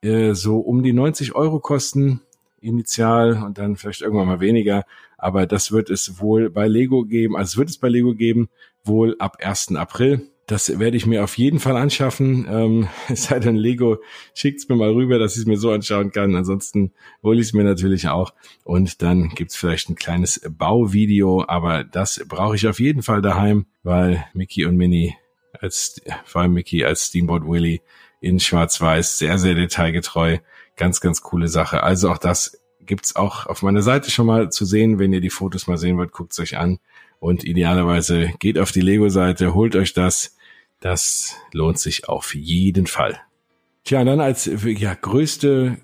äh, so um die 90 Euro kosten initial und dann vielleicht irgendwann mal weniger. Aber das wird es wohl bei Lego geben. Also es wird es bei Lego geben, wohl ab 1. April. Das werde ich mir auf jeden Fall anschaffen. Ähm, es sei denn, Lego schickt's mir mal rüber, dass ich es mir so anschauen kann. Ansonsten hole ich es mir natürlich auch. Und dann gibt's vielleicht ein kleines Bauvideo, aber das brauche ich auf jeden Fall daheim, weil Mickey und Minnie als vor allem Mickey als Steamboat Willy in Schwarz-Weiß sehr, sehr detailgetreu. Ganz, ganz coole Sache. Also auch das gibt's auch auf meiner Seite schon mal zu sehen. Wenn ihr die Fotos mal sehen wollt, guckt's euch an. Und idealerweise geht auf die Lego-Seite, holt euch das. Das lohnt sich auf jeden Fall. Tja, dann als ja, größte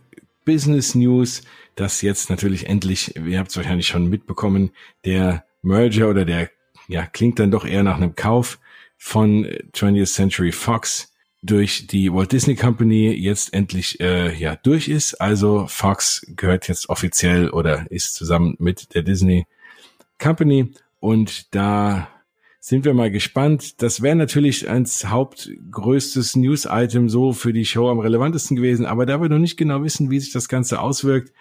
Business News, das jetzt natürlich endlich, ihr habt es wahrscheinlich schon mitbekommen, der Merger oder der, ja, klingt dann doch eher nach einem Kauf von 20th Century Fox durch die Walt Disney Company jetzt endlich äh, ja durch ist. Also Fox gehört jetzt offiziell oder ist zusammen mit der Disney Company und da sind wir mal gespannt. Das wäre natürlich als hauptgrößtes News-Item so für die Show am relevantesten gewesen. Aber da wir noch nicht genau wissen, wie sich das Ganze auswirkt,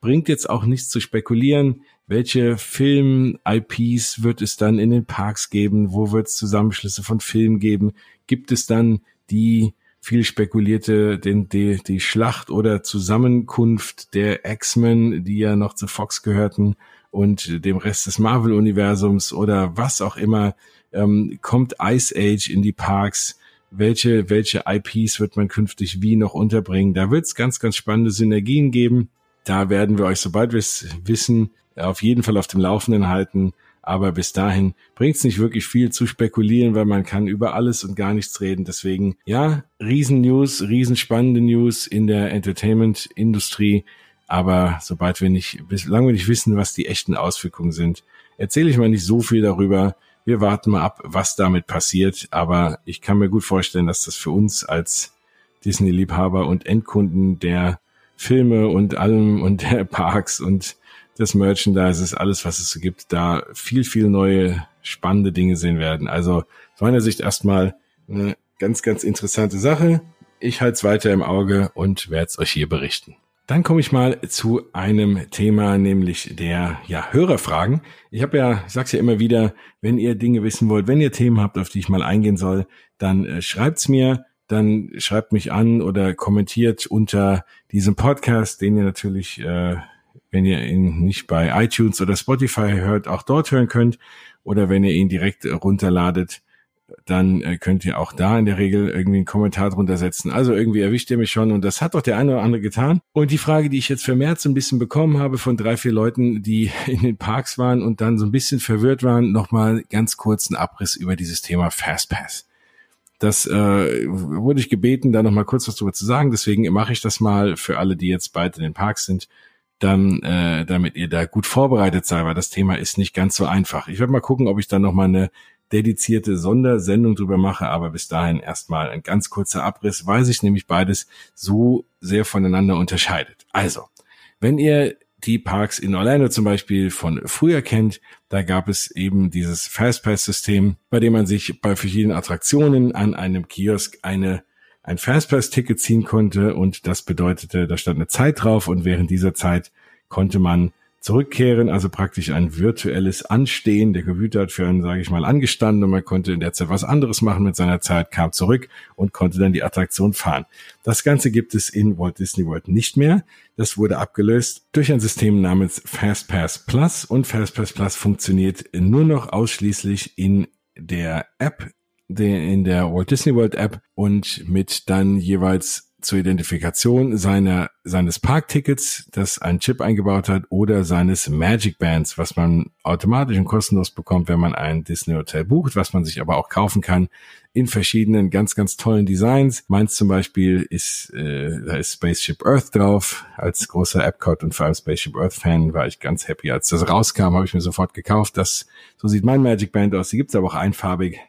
bringt jetzt auch nichts zu spekulieren. Welche Film-IPs wird es dann in den Parks geben? Wo wird es Zusammenschlüsse von Filmen geben? Gibt es dann die viel spekulierte, den, die, die Schlacht oder Zusammenkunft der X-Men, die ja noch zu Fox gehörten? Und dem Rest des Marvel-Universums oder was auch immer, ähm, kommt Ice Age in die Parks, welche, welche IPs wird man künftig wie noch unterbringen. Da wird es ganz, ganz spannende Synergien geben. Da werden wir euch, sobald wir es wissen, auf jeden Fall auf dem Laufenden halten. Aber bis dahin bringt es nicht wirklich viel zu spekulieren, weil man kann über alles und gar nichts reden. Deswegen, ja, Riesen-News, riesenspannende News in der Entertainment-Industrie. Aber sobald wir nicht, solange wir nicht wissen, was die echten Auswirkungen sind, erzähle ich mal nicht so viel darüber. Wir warten mal ab, was damit passiert. Aber ich kann mir gut vorstellen, dass das für uns als Disney-Liebhaber und Endkunden der Filme und allem und der Parks und des Merchandises, alles, was es so gibt, da viel, viel neue, spannende Dinge sehen werden. Also aus meiner Sicht erstmal eine ganz, ganz interessante Sache. Ich halte es weiter im Auge und werde es euch hier berichten. Dann komme ich mal zu einem Thema, nämlich der ja, Hörerfragen. Ich habe ja, ich sag's ja immer wieder, wenn ihr Dinge wissen wollt, wenn ihr Themen habt, auf die ich mal eingehen soll, dann äh, schreibt's mir, dann schreibt mich an oder kommentiert unter diesem Podcast, den ihr natürlich, äh, wenn ihr ihn nicht bei iTunes oder Spotify hört, auch dort hören könnt. Oder wenn ihr ihn direkt runterladet dann äh, könnt ihr auch da in der Regel irgendwie einen Kommentar drunter setzen. Also irgendwie erwischt ihr mich schon und das hat doch der eine oder andere getan. Und die Frage, die ich jetzt vermehrt so ein bisschen bekommen habe von drei, vier Leuten, die in den Parks waren und dann so ein bisschen verwirrt waren, nochmal ganz kurzen Abriss über dieses Thema Fastpass. Das äh, wurde ich gebeten, da nochmal kurz was drüber zu sagen. Deswegen mache ich das mal für alle, die jetzt bald in den Parks sind, dann, äh, damit ihr da gut vorbereitet seid, weil das Thema ist nicht ganz so einfach. Ich werde mal gucken, ob ich dann nochmal eine dedizierte Sondersendung drüber mache, aber bis dahin erstmal ein ganz kurzer Abriss, weil sich nämlich beides so sehr voneinander unterscheidet. Also, wenn ihr die Parks in Orlando zum Beispiel von früher kennt, da gab es eben dieses Fastpass-System, bei dem man sich bei verschiedenen Attraktionen an einem Kiosk eine ein Fastpass-Ticket ziehen konnte und das bedeutete, da stand eine Zeit drauf und während dieser Zeit konnte man zurückkehren, also praktisch ein virtuelles Anstehen. Der Computer hat für einen, sage ich mal, angestanden und man konnte in der Zeit was anderes machen mit seiner Zeit, kam zurück und konnte dann die Attraktion fahren. Das Ganze gibt es in Walt Disney World nicht mehr. Das wurde abgelöst durch ein System namens FastPass Plus und FastPass Plus funktioniert nur noch ausschließlich in der App, in der Walt Disney World App und mit dann jeweils zur Identifikation seiner, seines Parktickets, das ein Chip eingebaut hat, oder seines Magic Bands, was man automatisch und kostenlos bekommt, wenn man ein Disney Hotel bucht, was man sich aber auch kaufen kann in verschiedenen ganz, ganz tollen Designs. Meins zum Beispiel ist, äh, da ist Spaceship Earth drauf. Als großer Epcot und vor allem Spaceship Earth Fan war ich ganz happy. Als das rauskam, habe ich mir sofort gekauft. Das, so sieht mein Magic Band aus. Die gibt's aber auch einfarbig.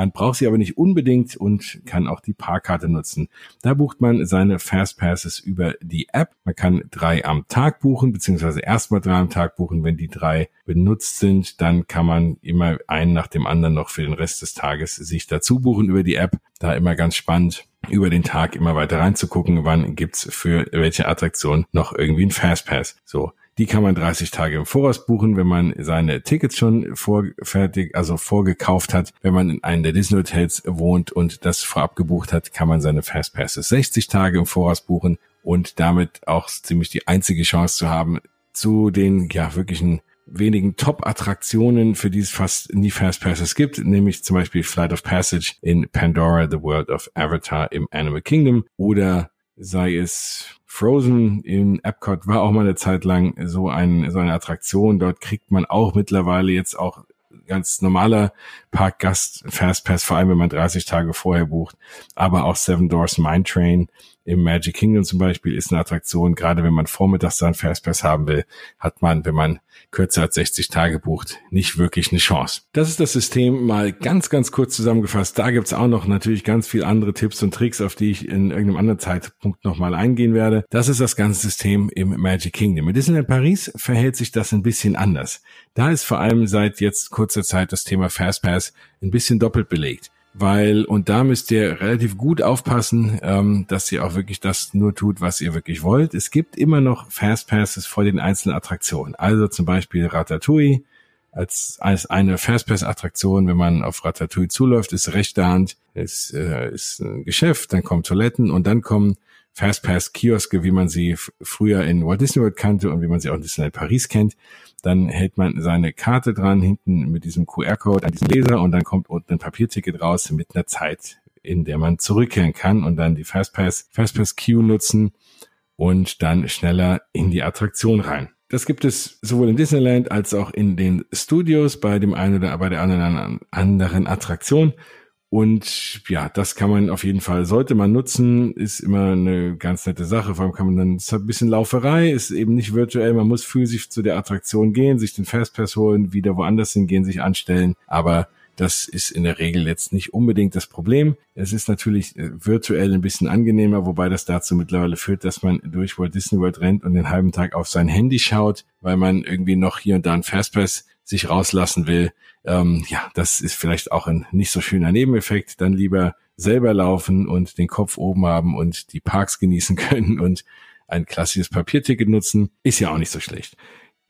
Man braucht sie aber nicht unbedingt und kann auch die Parkkarte nutzen. Da bucht man seine Fastpasses über die App. Man kann drei am Tag buchen, beziehungsweise erstmal drei am Tag buchen. Wenn die drei benutzt sind, dann kann man immer einen nach dem anderen noch für den Rest des Tages sich dazu buchen über die App. Da immer ganz spannend über den Tag immer weiter reinzugucken, wann gibt's für welche Attraktion noch irgendwie ein Fastpass. So, die kann man 30 Tage im Voraus buchen, wenn man seine Tickets schon vorfertig, also vorgekauft hat. Wenn man in einem der Disney Hotels wohnt und das vorab gebucht hat, kann man seine Fastpasses 60 Tage im Voraus buchen und damit auch ziemlich die einzige Chance zu haben, zu den ja wirklichen wenigen Top-Attraktionen, für die es fast nie Fastpasses gibt, nämlich zum Beispiel Flight of Passage in Pandora, The World of Avatar im Animal Kingdom oder sei es Frozen in Epcot war auch mal eine Zeit lang so, ein, so eine Attraktion. Dort kriegt man auch mittlerweile jetzt auch ganz normaler Parkgast Fastpass, vor allem wenn man 30 Tage vorher bucht. Aber auch Seven Doors Mine Train im Magic Kingdom zum Beispiel ist eine Attraktion. Gerade wenn man vormittags dann Fastpass haben will, hat man, wenn man kürzer als 60 Tage bucht, nicht wirklich eine Chance. Das ist das System mal ganz, ganz kurz zusammengefasst. Da gibt's auch noch natürlich ganz viel andere Tipps und Tricks, auf die ich in irgendeinem anderen Zeitpunkt nochmal eingehen werde. Das ist das ganze System im Magic Kingdom. Mit Disneyland Paris verhält sich das ein bisschen anders. Da ist vor allem seit jetzt kurzer Zeit das Thema Fastpass ein bisschen doppelt belegt weil, und da müsst ihr relativ gut aufpassen, ähm, dass ihr auch wirklich das nur tut, was ihr wirklich wollt. Es gibt immer noch Fastpasses vor den einzelnen Attraktionen. Also zum Beispiel Ratatouille als, als eine Fastpass-Attraktion, wenn man auf Ratatouille zuläuft, ist rechte Hand, ist, äh, ist ein Geschäft, dann kommen Toiletten und dann kommen Fastpass-Kioske, wie man sie früher in Walt Disney World kannte und wie man sie auch in Disneyland Paris kennt. Dann hält man seine Karte dran, hinten mit diesem QR-Code an diesen Laser und dann kommt unten ein Papierticket raus mit einer Zeit, in der man zurückkehren kann und dann die Fastpass, Fastpass Queue nutzen und dann schneller in die Attraktion rein. Das gibt es sowohl in Disneyland als auch in den Studios bei dem einen oder bei der anderen, anderen Attraktion. Und ja, das kann man auf jeden Fall, sollte man nutzen, ist immer eine ganz nette Sache. Vor allem kann man dann, es hat ein bisschen Lauferei, ist eben nicht virtuell, man muss physisch zu der Attraktion gehen, sich den Fastpass holen, wieder woanders hingehen, sich anstellen. Aber das ist in der Regel jetzt nicht unbedingt das Problem. Es ist natürlich äh, virtuell ein bisschen angenehmer, wobei das dazu mittlerweile führt, dass man durch Walt Disney World rennt und den halben Tag auf sein Handy schaut, weil man irgendwie noch hier und da einen Fastpass sich rauslassen will. Ähm, ja, das ist vielleicht auch ein nicht so schöner Nebeneffekt. Dann lieber selber laufen und den Kopf oben haben und die Parks genießen können und ein klassisches Papierticket nutzen. Ist ja auch nicht so schlecht.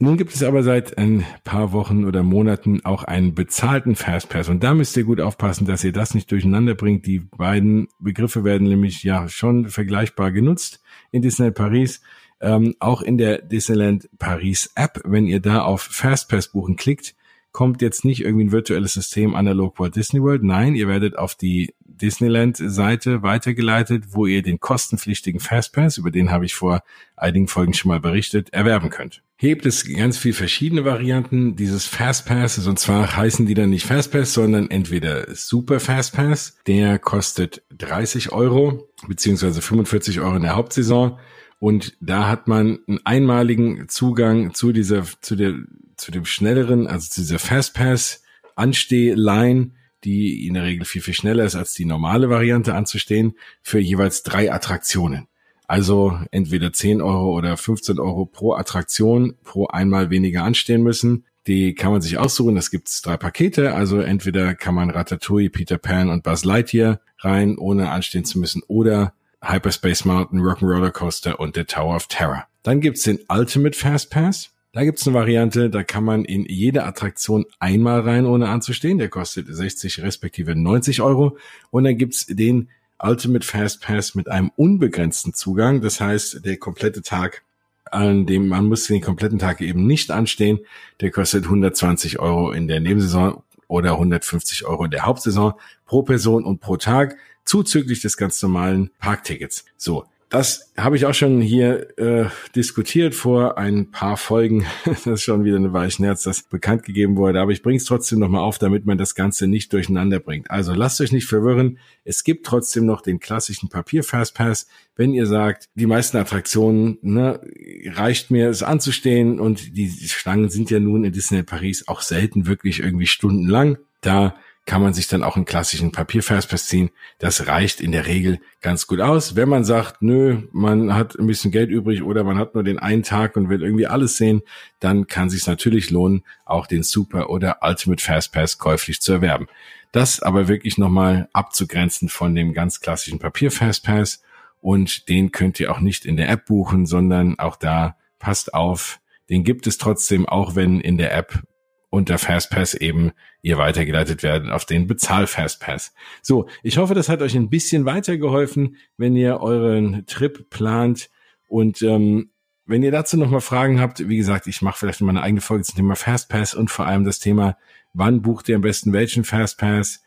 Nun gibt es aber seit ein paar Wochen oder Monaten auch einen bezahlten Fastpass und da müsst ihr gut aufpassen, dass ihr das nicht durcheinander bringt. Die beiden Begriffe werden nämlich ja schon vergleichbar genutzt in Disneyland Paris. Ähm, auch in der Disneyland Paris App, wenn ihr da auf Fastpass buchen klickt, kommt jetzt nicht irgendwie ein virtuelles System analog Walt Disney World. Nein, ihr werdet auf die Disneyland-Seite weitergeleitet, wo ihr den kostenpflichtigen Fastpass, über den habe ich vor einigen Folgen schon mal berichtet, erwerben könnt. Hebt es ganz viel verschiedene Varianten dieses Fastpasses und zwar heißen die dann nicht Fastpass, sondern entweder Super Fastpass, der kostet 30 Euro beziehungsweise 45 Euro in der Hauptsaison und da hat man einen einmaligen Zugang zu dieser, zu der, zu dem schnelleren, also zu dieser Fastpass Anstehline die in der Regel viel, viel schneller ist als die normale Variante anzustehen, für jeweils drei Attraktionen. Also entweder 10 Euro oder 15 Euro pro Attraktion pro einmal weniger anstehen müssen. Die kann man sich aussuchen. Es gibt drei Pakete. Also entweder kann man Ratatouille, Peter Pan und Buzz Lightyear rein, ohne anstehen zu müssen, oder Hyperspace Mountain, Rock'n'Roller Coaster und der Tower of Terror. Dann gibt's den Ultimate Fast Pass. Da gibt's eine Variante, da kann man in jede Attraktion einmal rein, ohne anzustehen. Der kostet 60 respektive 90 Euro. Und dann gibt's den Ultimate Fast Pass mit einem unbegrenzten Zugang. Das heißt, der komplette Tag, an dem man muss den kompletten Tag eben nicht anstehen. Der kostet 120 Euro in der Nebensaison oder 150 Euro in der Hauptsaison pro Person und pro Tag zuzüglich des ganz normalen Parktickets. So, das habe ich auch schon hier äh, diskutiert vor ein paar Folgen. das ist schon wieder eine Weichen Herz, das bekannt gegeben wurde. Aber ich bringe es trotzdem nochmal auf, damit man das Ganze nicht durcheinander bringt. Also lasst euch nicht verwirren. Es gibt trotzdem noch den klassischen Papier-Fastpass. Wenn ihr sagt, die meisten Attraktionen ne, reicht mir es anzustehen und die Schlangen sind ja nun in Disney Paris auch selten wirklich irgendwie stundenlang. Da kann man sich dann auch einen klassischen Papierfastpass ziehen. Das reicht in der Regel ganz gut aus. Wenn man sagt, nö, man hat ein bisschen Geld übrig oder man hat nur den einen Tag und will irgendwie alles sehen, dann kann sich natürlich lohnen, auch den Super oder Ultimate Fastpass käuflich zu erwerben. Das aber wirklich nochmal abzugrenzen von dem ganz klassischen Papierfastpass und den könnt ihr auch nicht in der App buchen, sondern auch da passt auf, den gibt es trotzdem, auch wenn in der App unter Fastpass eben ihr weitergeleitet werden auf den Bezahl-Fastpass. So, ich hoffe, das hat euch ein bisschen weitergeholfen, wenn ihr euren Trip plant. Und ähm, wenn ihr dazu nochmal Fragen habt, wie gesagt, ich mache vielleicht mal eine eigene Folge zum Thema Fastpass und vor allem das Thema, wann bucht ihr am besten welchen Fastpass,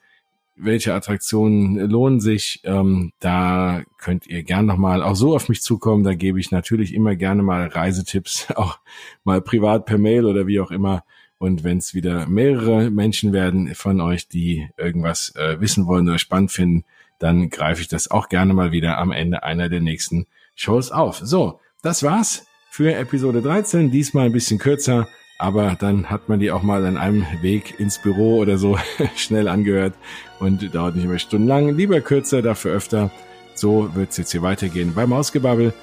welche Attraktionen lohnen sich, ähm, da könnt ihr gern nochmal auch so auf mich zukommen, da gebe ich natürlich immer gerne mal Reisetipps, auch mal privat per Mail oder wie auch immer und wenn es wieder mehrere Menschen werden von euch, die irgendwas äh, wissen wollen oder spannend finden, dann greife ich das auch gerne mal wieder am Ende einer der nächsten Shows auf. So, das war's für Episode 13. Diesmal ein bisschen kürzer, aber dann hat man die auch mal an einem Weg ins Büro oder so schnell angehört und dauert nicht mehr stundenlang. Lieber kürzer, dafür öfter. So wird's jetzt hier weitergehen beim Ausgebabbel.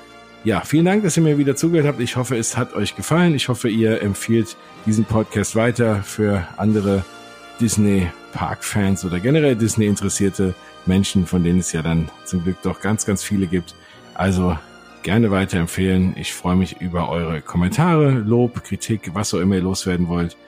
Ja, vielen Dank, dass ihr mir wieder zugehört habt. Ich hoffe, es hat euch gefallen. Ich hoffe, ihr empfiehlt diesen Podcast weiter für andere Disney Park-Fans oder generell Disney interessierte Menschen, von denen es ja dann zum Glück doch ganz, ganz viele gibt. Also gerne weiterempfehlen. Ich freue mich über eure Kommentare, Lob, Kritik, was auch immer ihr loswerden wollt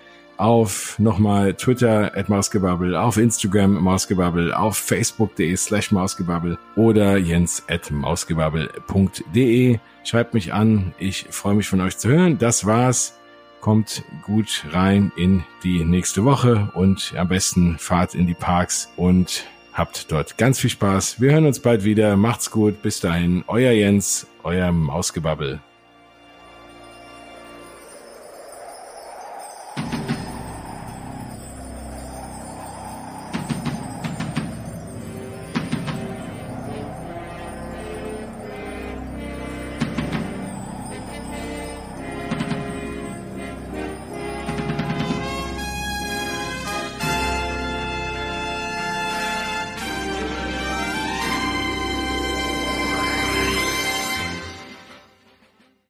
auf nochmal Twitter at Mausgebubble, auf Instagram Mausgebubble, auf facebook.de slash Mausgebubble oder jens at mausgebubble.de. Schreibt mich an. Ich freue mich von euch zu hören. Das war's. Kommt gut rein in die nächste Woche und am besten fahrt in die Parks und habt dort ganz viel Spaß. Wir hören uns bald wieder. Macht's gut. Bis dahin. Euer Jens, euer Mausgebubble.